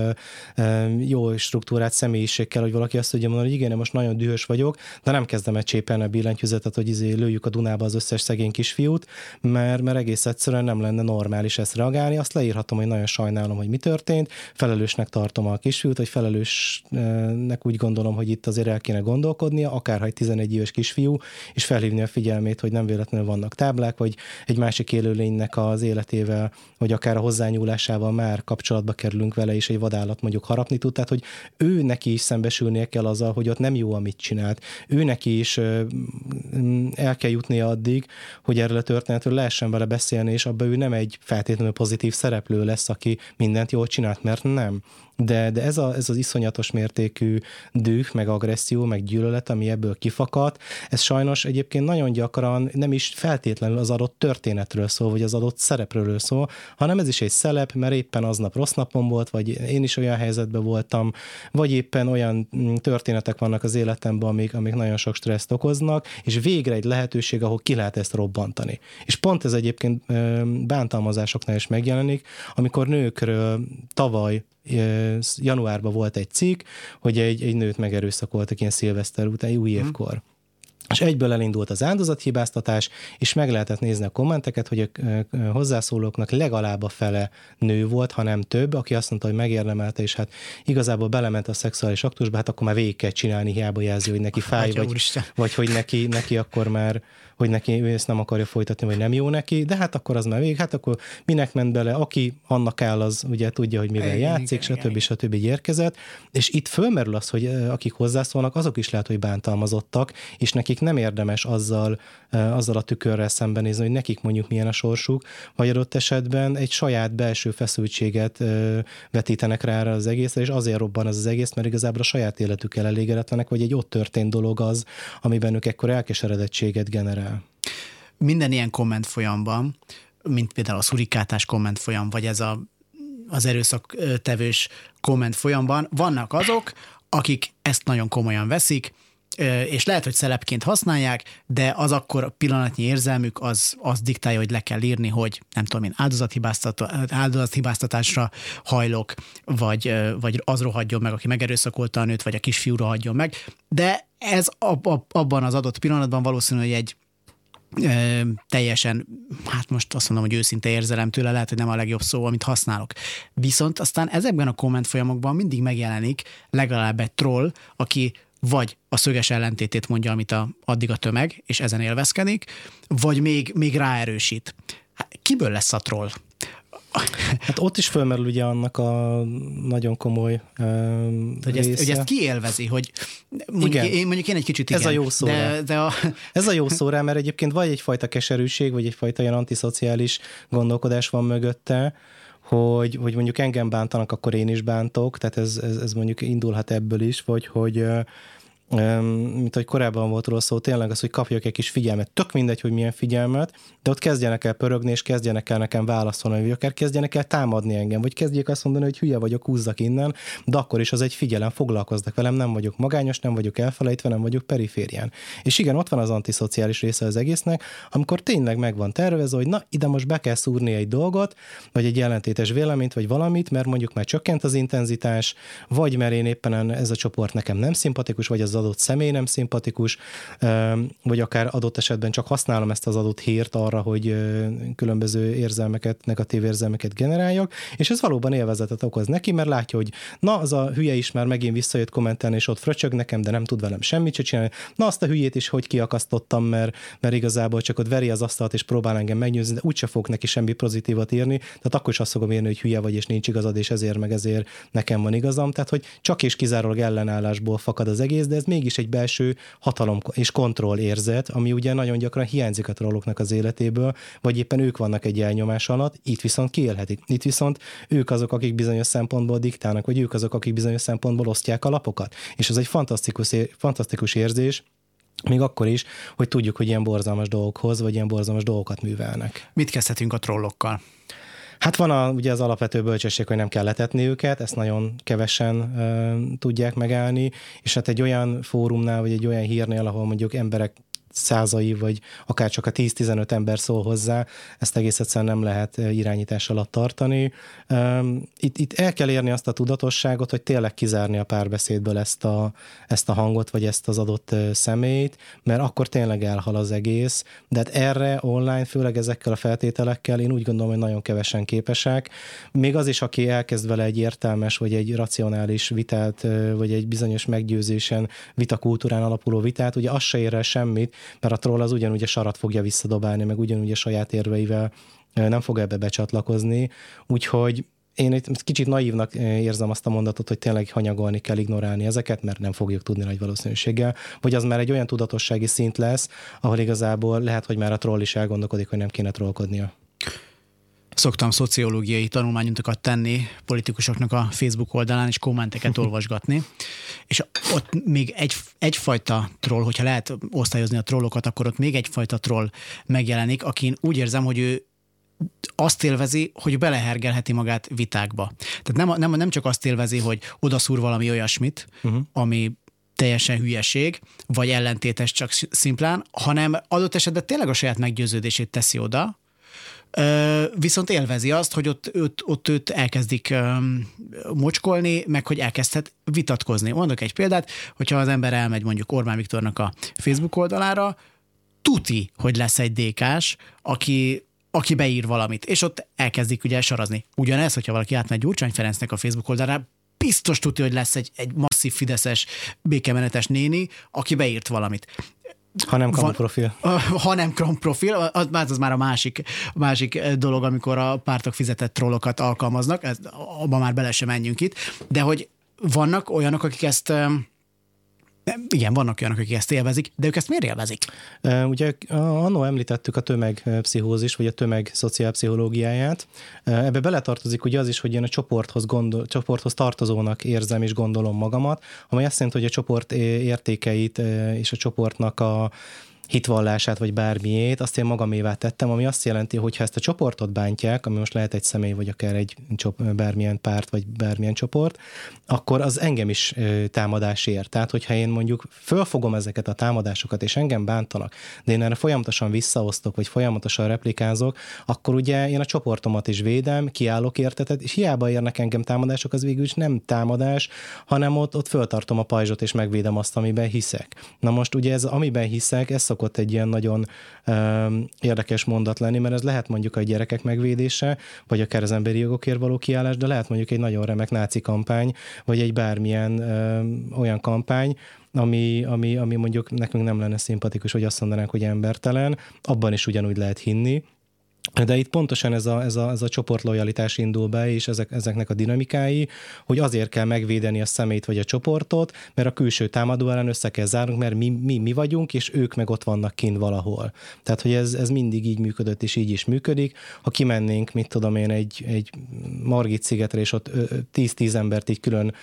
jó struktúrát személyiség kell, hogy valaki azt tudja mondani, hogy igen, most nagyon dühös vagyok, de nem kezdem egy csépelni a billentyűzetet, hogy izé lőjük a Dunába az összes szegény kisfiút, mert, mert egész egyszerűen nem lenne normális ezt reagálni. Azt leírhatom, hogy nagyon sajnálom, hogy mi történt, felelősnek tartom a kisfiút, vagy felelősnek úgy gondolom, hogy itt azért el kéne gondolkodnia, akárha egy 11 éves kisfiú, és felhívni a figyelmét, hogy nem véletlenül vannak táblák, vagy egy másik élőlénynek az életével, vagy akár a hozzányúlásával már kapcsolatba kerülünk vele, és egy vadállat mondjuk harapni tud, tehát hogy ő neki is szembesülnie kell azzal, hogy ott nem jó, amit csinált. Ő neki is el kell jutni addig, hogy erről a történetről lehessen vele beszélni, és abban ő nem egy feltétlenül pozitív szereplő lesz, aki mindent jól csinált, mert nem de, de ez, a, ez az iszonyatos mértékű düh, meg agresszió, meg gyűlölet, ami ebből kifakadt, ez sajnos egyébként nagyon gyakran nem is feltétlenül az adott történetről szól, vagy az adott szerepről szól, hanem ez is egy szelep, mert éppen aznap rossz napom volt, vagy én is olyan helyzetben voltam, vagy éppen olyan mm, történetek vannak az életemben, amik, amik nagyon sok stresszt okoznak, és végre egy lehetőség, ahol ki lehet ezt robbantani. És pont ez egyébként bántalmazásoknál is megjelenik, amikor nőkről tavaly januárban volt egy cikk, hogy egy, egy nőt megerőszakoltak ilyen szilveszter után, új mhm. évkor. Hmm és egyből elindult az áldozathibáztatás, és meg lehetett nézni a kommenteket, hogy a hozzászólóknak legalább a fele nő volt, ha nem több, aki azt mondta, hogy megérdemelte, és hát igazából belement a szexuális aktusba, hát akkor már végig kell csinálni, hiába jelzi, hogy neki fáj, vagy, vagy hogy neki, neki akkor már hogy neki ő ezt nem akarja folytatni, vagy nem jó neki, de hát akkor az már végig, hát akkor minek ment bele, aki annak áll, az ugye tudja, hogy mivel igen, játszik, igen, stb. stb. stb. érkezett, és itt fölmerül az, hogy akik hozzászólnak, azok is lehet, hogy bántalmazottak, és nekik nem érdemes azzal, azzal a tükörrel szembenézni, hogy nekik mondjuk milyen a sorsuk, vagy adott esetben egy saját belső feszültséget vetítenek rá erre az egészre, és azért robban az az egész, mert igazából a saját életükkel elégedetlenek, vagy egy ott történt dolog az, amiben ők ekkor elkeseredettséget generál. Minden ilyen komment folyamban, mint például a szurikátás komment folyam, vagy ez a, az erőszak tevős komment folyamban, vannak azok, akik ezt nagyon komolyan veszik, és lehet, hogy szelepként használják, de az akkor a pillanatnyi érzelmük az, az diktálja, hogy le kell írni, hogy nem tudom én, áldozathibáztatásra hajlok, vagy, vagy az rohadjon meg, aki megerőszakolta a nőt, vagy a kisfiú rohadjon meg. De ez ab, ab, abban az adott pillanatban valószínűleg egy teljesen, hát most azt mondom, hogy őszinte érzelem tőle, lehet, hogy nem a legjobb szó, amit használok. Viszont aztán ezekben a komment folyamokban mindig megjelenik legalább egy troll, aki vagy a szöges ellentétét mondja, amit a, addig a tömeg, és ezen élvezkedik, vagy még, még ráerősít. Hát, kiből lesz a troll? [laughs] Hát ott is fölmerül ugye annak a nagyon komoly um, hogy, ezt, hogy ezt kiélvezi, hogy mondjuk, igen. Én, mondjuk én egy kicsit igen. Ez a jó szó de, de a... [laughs] Ez a jó szó rá, mert egyébként vagy egyfajta keserűség, vagy egyfajta ilyen antiszociális gondolkodás van mögötte, hogy, hogy mondjuk engem bántanak, akkor én is bántok, tehát ez, ez, ez mondjuk indulhat ebből is, vagy hogy mint hogy korábban volt róla szó, tényleg az, hogy kapjak egy kis figyelmet. Tök mindegy, hogy milyen figyelmet, de ott kezdjenek el pörögni, és kezdjenek el nekem válaszolni, vagy akár kezdjenek el támadni engem, vagy kezdjék azt mondani, hogy hülye vagyok, húzzak innen, de akkor is az egy figyelem, foglalkoznak velem, nem vagyok magányos, nem vagyok elfelejtve, nem vagyok periférián. És igen, ott van az antiszociális része az egésznek, amikor tényleg meg van tervezve, hogy na, ide most be kell szúrni egy dolgot, vagy egy ellentétes véleményt, vagy valamit, mert mondjuk már csökkent az intenzitás, vagy mert én éppen ez a csoport nekem nem szimpatikus, vagy az adott személy nem szimpatikus, vagy akár adott esetben csak használom ezt az adott hírt arra, hogy különböző érzelmeket, negatív érzelmeket generáljak, és ez valóban élvezetet okoz neki, mert látja, hogy na, az a hülye is már megint visszajött kommentelni, és ott fröcsög nekem, de nem tud velem semmit se csinálni. Na, azt a hülyét is hogy kiakasztottam, mert, mert igazából csak ott veri az asztalt, és próbál engem megnyőzni, de úgyse fog neki semmi pozitívat írni, tehát akkor is azt fogom írni, hogy hülye vagy, és nincs igazad, és ezért meg ezért nekem van igazam. Tehát, hogy csak és kizárólag ellenállásból fakad az egész, de ez ez mégis egy belső hatalom és kontroll érzet, ami ugye nagyon gyakran hiányzik a trolloknak az életéből, vagy éppen ők vannak egy elnyomás alatt, itt viszont kiélhetik. Itt viszont ők azok, akik bizonyos szempontból diktálnak, vagy ők azok, akik bizonyos szempontból osztják a lapokat. És ez egy fantasztikus, fantasztikus érzés, még akkor is, hogy tudjuk, hogy ilyen borzalmas dolgokhoz, vagy ilyen borzalmas dolgokat művelnek. Mit kezdhetünk a trollokkal? Hát van a, ugye az alapvető bölcsesség, hogy nem kell letetni őket, ezt nagyon kevesen uh, tudják megállni, és hát egy olyan fórumnál, vagy egy olyan hírnél, ahol mondjuk emberek százai, vagy akár csak a 10-15 ember szól hozzá, ezt egész egyszerűen nem lehet eh, irányítás alatt tartani. Itt, itt el kell érni azt a tudatosságot, hogy tényleg kizárni a párbeszédből ezt a, ezt a hangot, vagy ezt az adott eh, személyt, mert akkor tényleg elhal az egész, de hát erre online, főleg ezekkel a feltételekkel én úgy gondolom, hogy nagyon kevesen képesek. Még az is, aki elkezd vele egy értelmes, vagy egy racionális vitát, eh, vagy egy bizonyos meggyőzésen, vitakultúrán alapuló vitát, ugye az se ér el semmit, mert a troll az ugyanúgy a sarat fogja visszadobálni, meg ugyanúgy a saját érveivel nem fog ebbe becsatlakozni, úgyhogy én egy kicsit naívnak érzem azt a mondatot, hogy tényleg hanyagolni kell, ignorálni ezeket, mert nem fogjuk tudni nagy valószínűséggel, vagy az már egy olyan tudatossági szint lesz, ahol igazából lehet, hogy már a troll is elgondolkodik, hogy nem kéne trollkodnia. Szoktam szociológiai tanulmányokat tenni politikusoknak a Facebook oldalán, és kommenteket [laughs] olvasgatni, és ott még egy, egyfajta troll, hogyha lehet osztályozni a trollokat, akkor ott még egyfajta troll megjelenik, akin úgy érzem, hogy ő azt élvezi, hogy belehergelheti magát vitákba. Tehát nem, nem, nem csak azt élvezi, hogy odaszúr valami olyasmit, uh-huh. ami teljesen hülyeség, vagy ellentétes csak szimplán, hanem adott esetben tényleg a saját meggyőződését teszi oda, viszont élvezi azt, hogy ott, ott, ott őt elkezdik mocskolni, meg hogy elkezdhet vitatkozni. Mondok egy példát, hogyha az ember elmegy mondjuk Orbán Viktornak a Facebook oldalára, tuti, hogy lesz egy dékás, aki aki beír valamit, és ott elkezdik ugye sarazni. Ugyanez, hogyha valaki átmegy Gyurcsány Ferencnek a Facebook oldalára, biztos tudja, hogy lesz egy, egy masszív fideszes békemenetes néni, aki beírt valamit. Ha nem profil. [laughs] Ha nem profil, az, az már a másik, a másik dolog, amikor a pártok fizetett trollokat alkalmaznak, ez, abban már bele sem menjünk itt, de hogy vannak olyanok, akik ezt igen, vannak olyanok, akik ezt élvezik, de ők ezt miért élvezik? Ugye annó említettük a tömegpszichózis, vagy a tömeg szociálpszichológiáját. Ebbe beletartozik ugye az is, hogy én a csoporthoz, gondol, csoporthoz tartozónak érzem és gondolom magamat, ami azt jelenti, hogy a csoport értékeit és a csoportnak a hitvallását, vagy bármiét, azt én magamévá tettem, ami azt jelenti, hogy ha ezt a csoportot bántják, ami most lehet egy személy, vagy akár egy bármilyen párt, vagy bármilyen csoport, akkor az engem is támadás ér. Tehát, hogyha én mondjuk fölfogom ezeket a támadásokat, és engem bántanak, de én erre folyamatosan visszaosztok, vagy folyamatosan replikázok, akkor ugye én a csoportomat is védem, kiállok értetet, és hiába érnek engem támadások, az végül is nem támadás, hanem ott, ott föltartom a pajzsot, és megvédem azt, amiben hiszek. Na most ugye ez, amiben hiszek, ez szokott egy ilyen nagyon um, érdekes mondat lenni, mert ez lehet mondjuk a gyerekek megvédése, vagy akár az emberi jogokért való kiállás, de lehet mondjuk egy nagyon remek náci kampány, vagy egy bármilyen um, olyan kampány, ami, ami, ami mondjuk nekünk nem lenne szimpatikus, hogy azt mondanánk, hogy embertelen, abban is ugyanúgy lehet hinni, de itt pontosan ez a, ez a, ez a csoportlojalitás indul be, és ezek, ezeknek a dinamikái, hogy azért kell megvédeni a szemét vagy a csoportot, mert a külső támadó ellen össze kell zárnunk, mert mi, mi, mi vagyunk, és ők meg ott vannak kint valahol. Tehát, hogy ez, ez mindig így működött, és így is működik. Ha kimennénk, mit tudom én, egy, egy Margit szigetre, és ott 10-10 embert így külön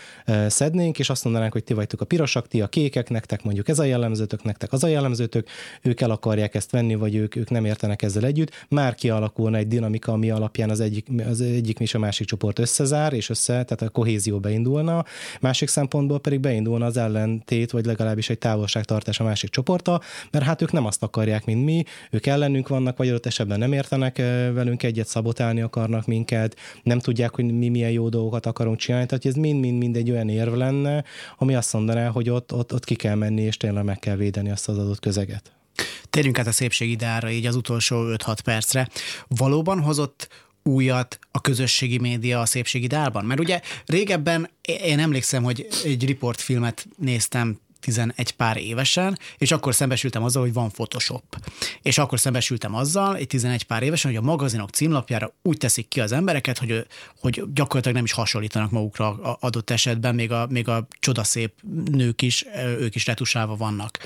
szednénk, és azt mondanánk, hogy ti vagytok a pirosak, ti a kékek, nektek mondjuk ez a jellemzőtök, nektek az a jellemzőtök, ők el akarják ezt venni, vagy ők, ők nem értenek ezzel együtt, már ki kialakulna egy dinamika, ami alapján az egyik, az egyik és a másik csoport összezár, és össze, tehát a kohézió beindulna, másik szempontból pedig beindulna az ellentét, vagy legalábbis egy távolságtartás a másik csoporta, mert hát ők nem azt akarják, mint mi, ők ellenünk vannak, vagy adott esetben nem értenek velünk egyet, szabotálni akarnak minket, nem tudják, hogy mi milyen jó dolgokat akarunk csinálni, tehát ez mind-mind egy olyan érv lenne, ami azt mondaná, hogy ott, ott, ott ki kell menni, és tényleg meg kell védeni azt az adott közeget. Térjünk át a szépségidára így az utolsó 5-6 percre. Valóban hozott újat a közösségi média a szépségidálban? Mert ugye régebben én emlékszem, hogy egy riportfilmet néztem 11 pár évesen, és akkor szembesültem azzal, hogy van Photoshop. És akkor szembesültem azzal, egy 11 pár évesen, hogy a magazinok címlapjára úgy teszik ki az embereket, hogy, hogy gyakorlatilag nem is hasonlítanak magukra adott esetben, még a, még a csodaszép nők is, ők is retusálva vannak.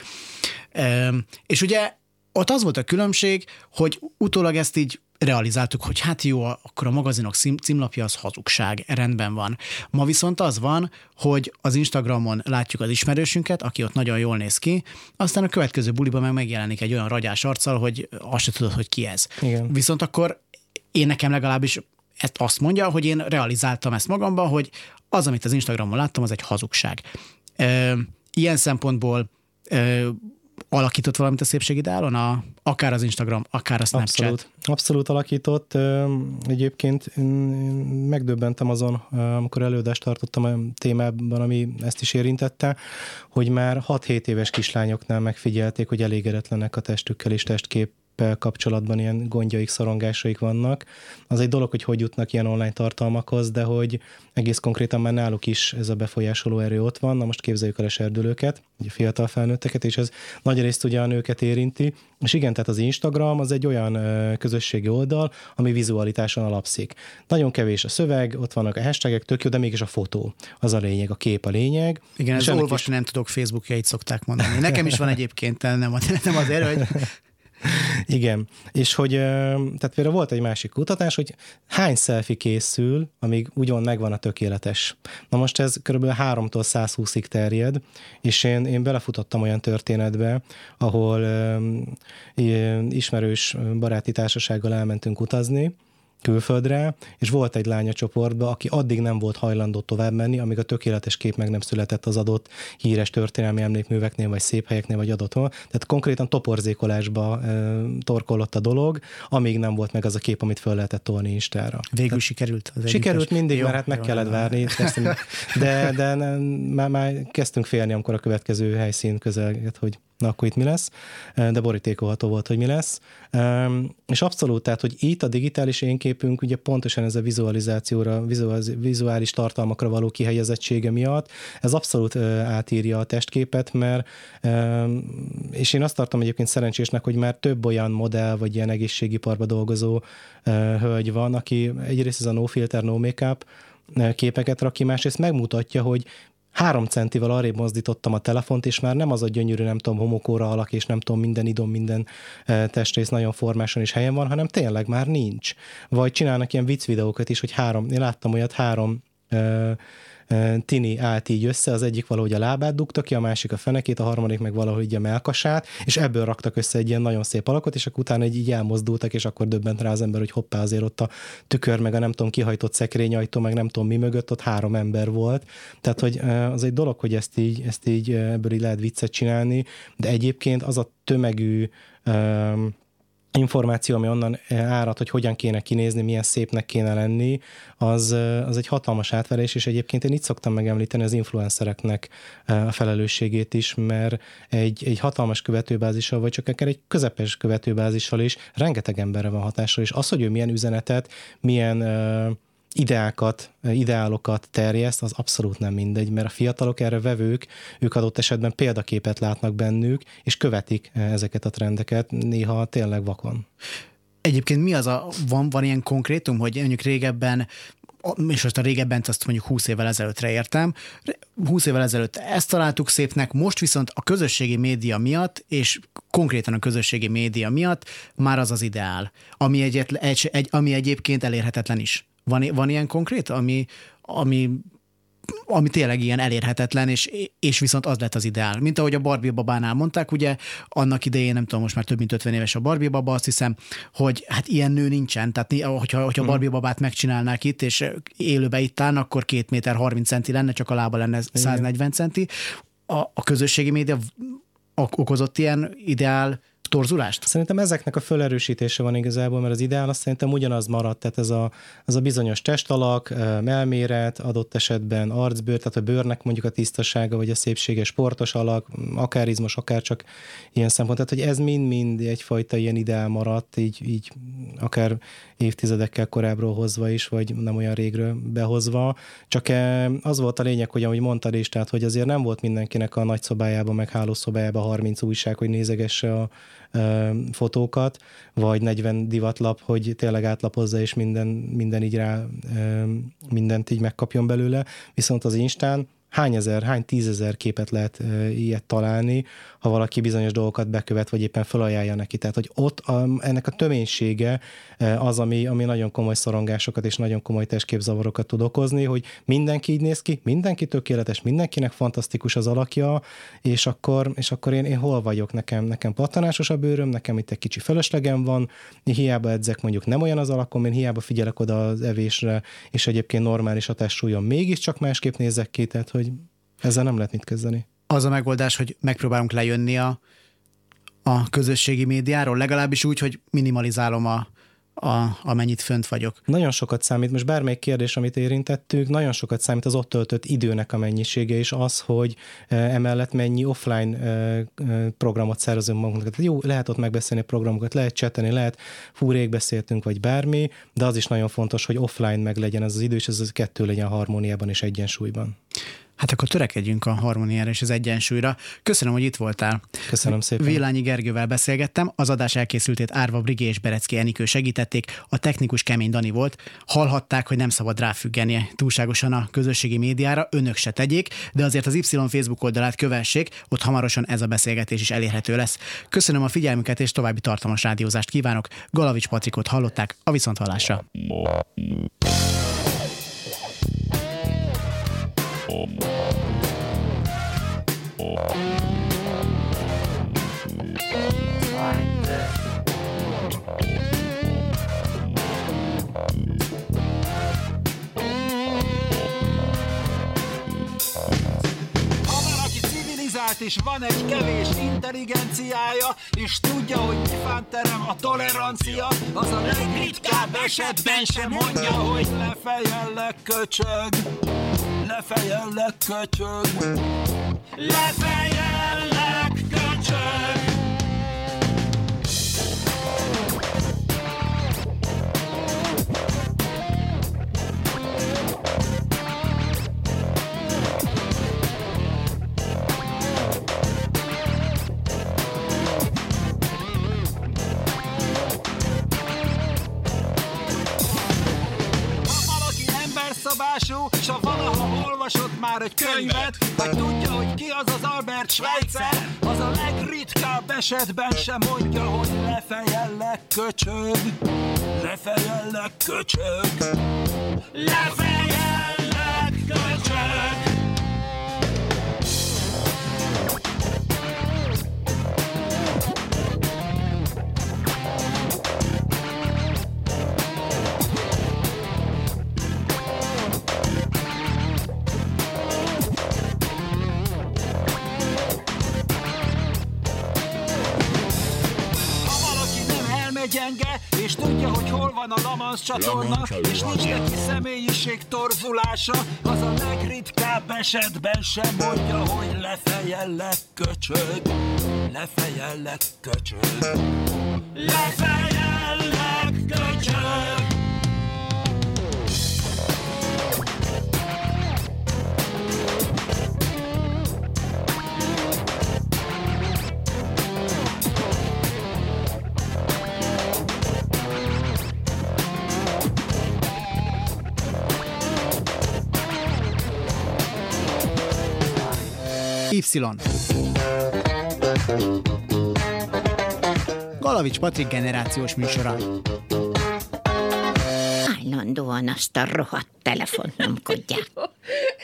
És ugye ott az volt a különbség, hogy utólag ezt így realizáltuk, hogy hát jó, akkor a magazinok címlapja az hazugság, rendben van. Ma viszont az van, hogy az Instagramon látjuk az ismerősünket, aki ott nagyon jól néz ki, aztán a következő buliban meg megjelenik egy olyan ragyás arccal, hogy azt se tudod, hogy ki ez. Igen. Viszont akkor én nekem legalábbis ezt azt mondja, hogy én realizáltam ezt magamban, hogy az, amit az Instagramon láttam, az egy hazugság. Ilyen szempontból alakított valamit a szépségideálon, a, akár az Instagram, akár a Snapchat? Abszolút, abszolút alakított. Egyébként megdöbbentem azon, amikor előadást tartottam a témában, ami ezt is érintette, hogy már 6-7 éves kislányoknál megfigyelték, hogy elégedetlenek a testükkel és testkép kapcsolatban ilyen gondjaik, szorongásaik vannak. Az egy dolog, hogy hogy jutnak ilyen online tartalmakhoz, de hogy egész konkrétan már náluk is ez a befolyásoló erő ott van. Na most képzeljük el a serdülőket, ugye fiatal felnőtteket, és ez nagy részt ugye a nőket érinti. És igen, tehát az Instagram az egy olyan közösségi oldal, ami vizualitáson alapszik. Nagyon kevés a szöveg, ott vannak a hashtagek, tök jó, de mégis a fotó az a lényeg, a kép a lényeg. Igen, ez olvasni is... nem tudok, Facebookjait szokták mondani. Nekem is van egyébként, nem, nem azért, hogy Igen, és hogy, tehát például volt egy másik kutatás, hogy hány selfie készül, amíg úgymond megvan a tökéletes. Na most ez kb. 3-tól 120-ig terjed, és én, én belefutottam olyan történetbe, ahol ismerős baráti társasággal elmentünk utazni, külföldre, és volt egy lánya csoportban, aki addig nem volt hajlandó tovább menni, amíg a tökéletes kép meg nem született az adott híres történelmi emlékműveknél, vagy szép helyeknél, vagy adott Tehát konkrétan toporzékolásba e, torkolott a dolog, amíg nem volt meg az a kép, amit föl lehetett tolni Instára. Végül Tehát, sikerült. Az sikerült mindig, jó, mert hát meg jó, kellett jó. várni. [laughs] de, de már, már kezdtünk félni, amikor a következő helyszín közelget, hogy na akkor itt mi lesz, de borítékolható volt, hogy mi lesz. És abszolút, tehát, hogy itt a digitális énképünk ugye pontosan ez a vizualizációra, vizuális tartalmakra való kihelyezettsége miatt, ez abszolút átírja a testképet, mert és én azt tartom egyébként szerencsésnek, hogy már több olyan modell, vagy ilyen egészségiparba dolgozó hölgy van, aki egyrészt ez a no filter, no makeup, képeket rak ki, másrészt megmutatja, hogy három centivel arrébb mozdítottam a telefont, és már nem az a gyönyörű, nem tudom, homokóra alak, és nem tudom, minden idom, minden e, testrész nagyon formáson is helyen van, hanem tényleg már nincs. Vagy csinálnak ilyen vicc videókat is, hogy három, én láttam olyat három e, Tini állt így össze, az egyik valahogy a lábát dugta ki, a másik a fenekét, a harmadik meg valahogy a melkasát, és ebből raktak össze egy ilyen nagyon szép alakot, és akkor utána egy így elmozdultak, és akkor döbbent rá az ember, hogy hoppá, azért ott a tükör, meg a nem tudom, kihajtott szekrényajtó, meg nem tudom mi mögött, ott három ember volt. Tehát, hogy az egy dolog, hogy ezt így, ezt így ebből így lehet viccet csinálni, de egyébként az a tömegű információ, ami onnan eh, árad, hogy hogyan kéne kinézni, milyen szépnek kéne lenni, az, eh, az egy hatalmas átverés, és egyébként én itt szoktam megemlíteni az influencereknek eh, a felelősségét is, mert egy, egy hatalmas követőbázissal, vagy csak akár egy közepes követőbázissal is rengeteg emberre van hatással, és az, hogy ő milyen üzenetet, milyen ideákat, ideálokat terjeszt, az abszolút nem mindegy, mert a fiatalok erre vevők, ők adott esetben példaképet látnak bennük, és követik ezeket a trendeket, néha tényleg vakon. Egyébként mi az a, van, van ilyen konkrétum, hogy mondjuk régebben és most a régebben azt mondjuk 20 évvel ezelőttre értem, 20 évvel ezelőtt ezt találtuk szépnek, most viszont a közösségi média miatt, és konkrétan a közösségi média miatt már az az ideál, ami, egyet, egy, egy, ami egyébként elérhetetlen is. Van, van ilyen konkrét, ami, ami ami tényleg ilyen elérhetetlen, és, és viszont az lett az ideál. Mint ahogy a Barbie babánál mondták, ugye annak idején, nem tudom, most már több mint 50 éves a Barbie baba, azt hiszem, hogy hát ilyen nő nincsen, tehát hogyha, hogyha a Barbie babát megcsinálnák itt, és élőbe itt állna, akkor két méter 30 centi lenne, csak a lába lenne 140 centi. A, a közösségi média okozott ilyen ideál torzulást? Szerintem ezeknek a felerősítése van igazából, mert az ideál azt szerintem ugyanaz maradt, tehát ez a, az a bizonyos testalak, melméret, adott esetben arcbőr, tehát a bőrnek mondjuk a tisztasága, vagy a szépsége, sportos alak, akár izmos, akár csak ilyen szempont. Tehát, hogy ez mind-mind egyfajta ilyen ideál maradt, így, így akár évtizedekkel korábbról hozva is, vagy nem olyan régről behozva. Csak az volt a lényeg, hogy ahogy mondtad is, tehát, hogy azért nem volt mindenkinek a nagy szobájában, meg hálószobájában 30 újság, hogy nézegesse a fotókat, vagy 40 divatlap, hogy tényleg átlapozza, és minden, minden így rá, mindent így megkapjon belőle. Viszont az Instán hány ezer, hány tízezer képet lehet ilyet találni, ha valaki bizonyos dolgokat bekövet, vagy éppen felajánlja neki. Tehát, hogy ott a, ennek a töménysége az, ami, ami nagyon komoly szorongásokat és nagyon komoly testképzavarokat tud okozni, hogy mindenki így néz ki, mindenki tökéletes, mindenkinek fantasztikus az alakja, és akkor, és akkor én, én hol vagyok? Nekem, nekem pattanásos a bőröm, nekem itt egy kicsi fölöslegem van, hiába edzek, mondjuk nem olyan az alakom, én hiába figyelek oda az evésre, és egyébként normális a testsúlyom mégiscsak másképp nézek ki, tehát hogy ezzel nem lehet mit kezdeni. Az a megoldás, hogy megpróbálunk lejönni a, a közösségi médiáról, legalábbis úgy, hogy minimalizálom a, a, amennyit fönt vagyok. Nagyon sokat számít, most bármelyik kérdés, amit érintettük, nagyon sokat számít az ott töltött időnek a mennyisége, és az, hogy emellett mennyi offline programot szervezünk magunknak. Jó, lehet ott megbeszélni programokat, lehet csetelni, lehet fú, rég beszéltünk, vagy bármi, de az is nagyon fontos, hogy offline meg legyen ez az idő, és ez az kettő legyen harmóniában és egyensúlyban. Hát akkor törekedjünk a harmóniára és az egyensúlyra. Köszönöm, hogy itt voltál. Köszönöm szépen. Vélányi Gergővel beszélgettem, az adás elkészültét Árva Brigé és Berecki Enikő segítették, a technikus Kemény Dani volt. Hallhatták, hogy nem szabad ráfüggenie túlságosan a közösségi médiára, önök se tegyék, de azért az Y Facebook oldalát kövessék, ott hamarosan ez a beszélgetés is elérhető lesz. Köszönöm a figyelmüket és további tartalmas rádiózást kívánok. Galavics Patrikot hallották a viszonthallásra. És van egy kevés intelligenciája, és tudja, hogy mi terem a tolerancia, az a legritkább esetben sem mondja, hogy lefejellek köcsög lefejellek köcsög. Lefejellek köcsög. Szabású, s ha valaha olvasott már egy könyvet, vagy tudja, hogy ki az az Albert Schweitzer, az a legritkább esetben sem mondja, hogy lefejellek köcsög, lefejellek köcsög, lefejellek köcsög. Gyenge, és tudja, hogy hol van a Lamansz csatorna, és nincs neki személyiség torzulása, az a legritkább esetben sem mondja, hogy lefejellek köcsög, lefejellek köcsög, lefejellek köcsög. Y. Galavics Patrik generációs műsora. Állandóan azt a rohadt telefont nyomkodják. [laughs]